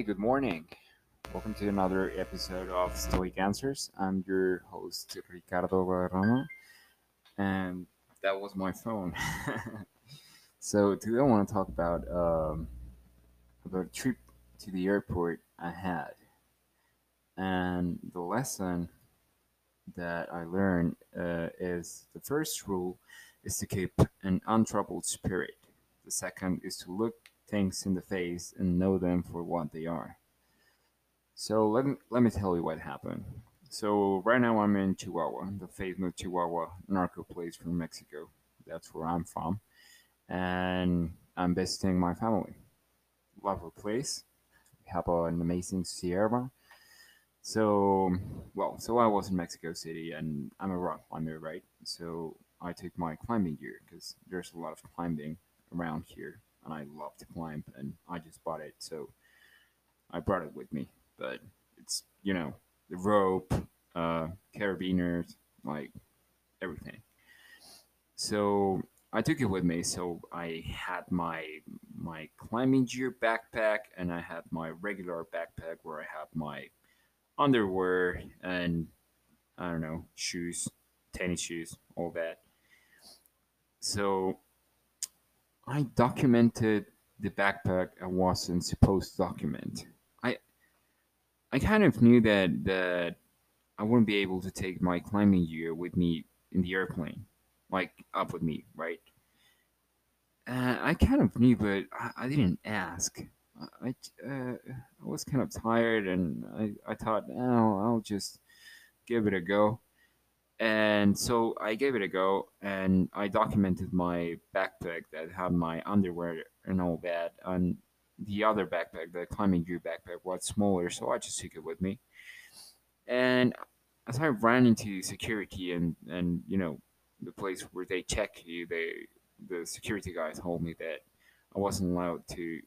Hey, good morning. Welcome to another episode of Stoic Answers. I'm your host, Ricardo Guadarrama, and that was my phone. so today I want to talk about um, about a trip to the airport I had, and the lesson that I learned uh, is the first rule is to keep an untroubled spirit. The second is to look things in the face and know them for what they are. So let me, let me tell you what happened. So right now I'm in Chihuahua, the famous Chihuahua narco place from Mexico. That's where I'm from, and I'm visiting my family. Lovely place. We have an amazing Sierra. So, well, so I was in Mexico City, and I'm a rock climber, right? So I took my climbing gear because there's a lot of climbing around here and I love to climb, and I just bought it, so I brought it with me. But it's you know the rope, uh, carabiners, like everything. So I took it with me. So I had my my climbing gear backpack, and I had my regular backpack where I have my underwear and I don't know shoes, tennis shoes, all that. So I documented the backpack I wasn't supposed to document. I I kind of knew that that I wouldn't be able to take my climbing gear with me in the airplane, like up with me, right? Uh, I kind of knew, but I, I didn't ask. I, uh, I was kind of tired, and I, I thought, oh, I'll just give it a go. And so I gave it a go and I documented my backpack that had my underwear and all that. And the other backpack, the climbing gear backpack, was smaller, so I just took it with me. And as I ran into security and, and you know, the place where they check you, they the security guy told me that I wasn't allowed to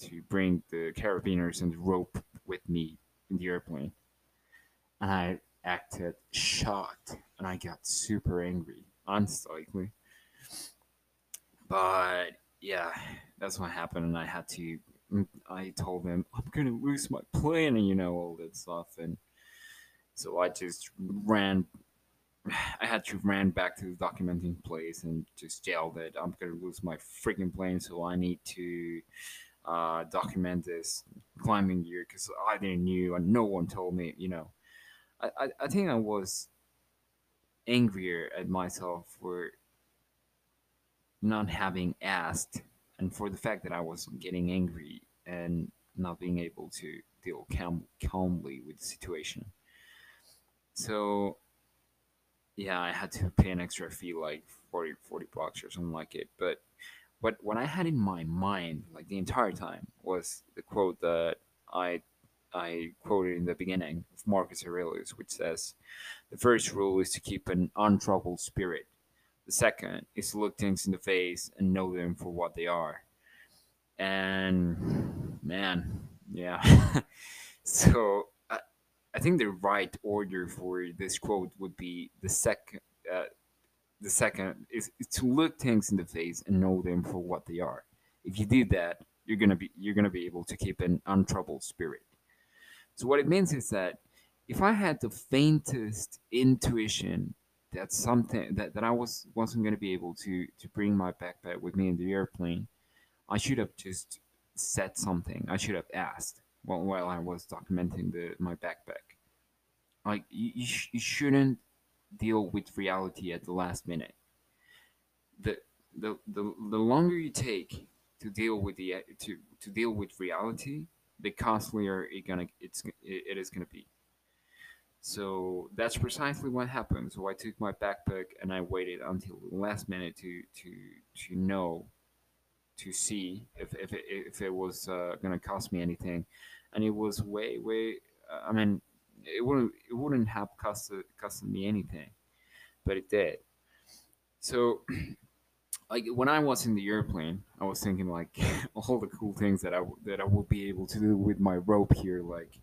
to bring the carabiners and the rope with me in the airplane. And I acted shocked and I got super angry, honestly. But yeah, that's what happened, and I had to. Mm, I told him I'm gonna lose my plane, and you know all that stuff, and so I just ran. I had to ran back to the documenting place and just yelled that I'm gonna lose my freaking plane, so I need to uh, document this climbing gear because I didn't knew and no one told me, you know. I, I, I think I was angrier at myself for not having asked and for the fact that I was getting angry and not being able to deal calm, calmly with the situation. So, yeah, I had to pay an extra fee, like 40, 40 bucks or something like it. But what, what I had in my mind, like the entire time, was the quote that I I quoted in the beginning of Marcus Aurelius, which says, The first rule is to keep an untroubled spirit. The second is to look things in the face and know them for what they are. And man, yeah. so I, I think the right order for this quote would be the second. Uh, the second is, is to look things in the face and know them for what they are. If you do that, you're gonna be you're gonna be able to keep an untroubled spirit. So what it means is that if I had the faintest intuition that something that, that I was wasn't going to be able to to bring my backpack with me in the airplane, I should have just said something. I should have asked while, while I was documenting the my backpack. Like you, you, sh- you shouldn't deal with reality at the last minute. The, the the the longer you take to deal with the to to deal with reality, the costlier it gonna it's it is gonna be. So that's precisely what happened. So I took my backpack and I waited until the last minute to to to know to see if if it, if it was uh, gonna cost me anything, and it was way way. I mean, it wouldn't it wouldn't have cost cost me anything, but it did. So like when I was in the airplane, I was thinking like all the cool things that I that I will be able to do with my rope here, like,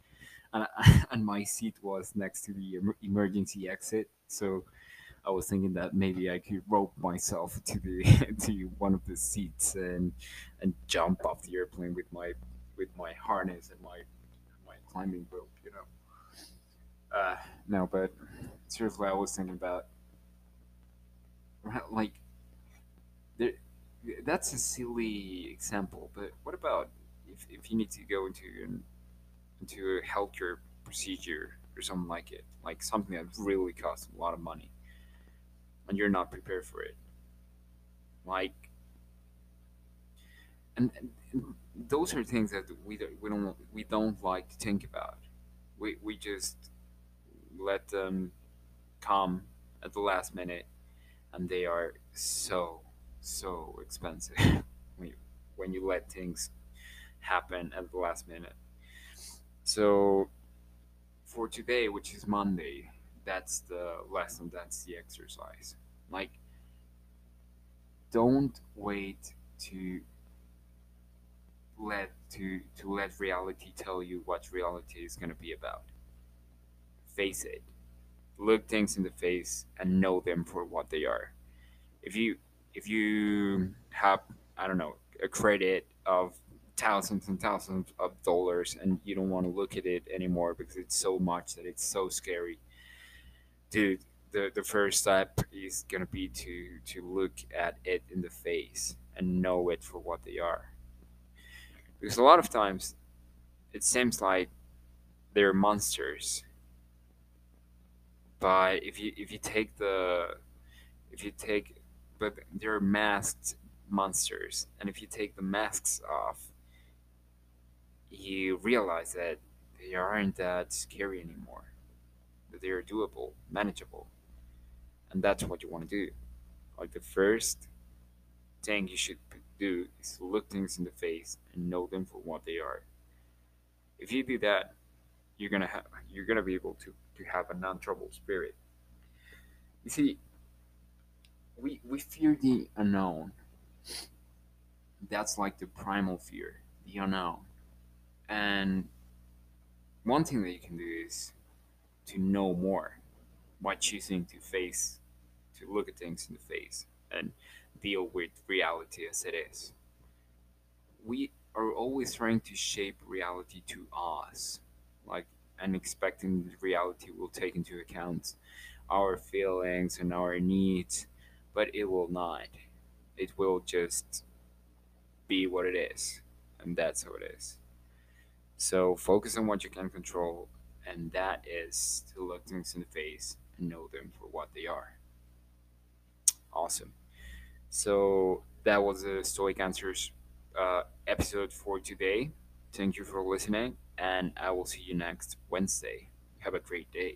and and my seat was next to the emergency exit, so I was thinking that maybe I could rope myself to the to one of the seats and and jump off the airplane with my with my harness and my my climbing rope, you know. Uh, no, but seriously, I was thinking about like. That's a silly example, but what about if, if you need to go into an into a healthcare procedure or something like it, like something that really costs a lot of money, and you're not prepared for it, like, and, and those are things that we don't, we don't we don't like to think about. We we just let them come at the last minute, and they are so so expensive when you, when you let things happen at the last minute. So for today, which is Monday, that's the lesson. That's the exercise. Like, don't wait to let to to let reality tell you what reality is going to be about face it look things in the face and know them for what they are if you if you have i don't know a credit of thousands and thousands of dollars and you don't want to look at it anymore because it's so much that it's so scary dude the, the first step is to be to to look at it in the face and know it for what they are. Because a lot of times it seems like they're monsters. But if you if you take the if you take but they're masked monsters and if you take the masks off you realize that they aren't that scary anymore that they're doable manageable and that's what you want to do like the first thing you should do is look things in the face and know them for what they are. If you do that, you're gonna have you're gonna be able to to have a non-troubled spirit. You see, we we fear the unknown. That's like the primal fear, the unknown. And one thing that you can do is to know more by choosing to face, to look at things in the face and deal with reality as it is. We are always trying to shape reality to us, like, and expecting reality will take into account our feelings and our needs, but it will not. It will just be what it is, and that's how it is. So focus on what you can control, and that is to look things in the face and know them for what they are. Awesome. So that was the Stoic Answers uh, episode for today. Thank you for listening, and I will see you next Wednesday. Have a great day.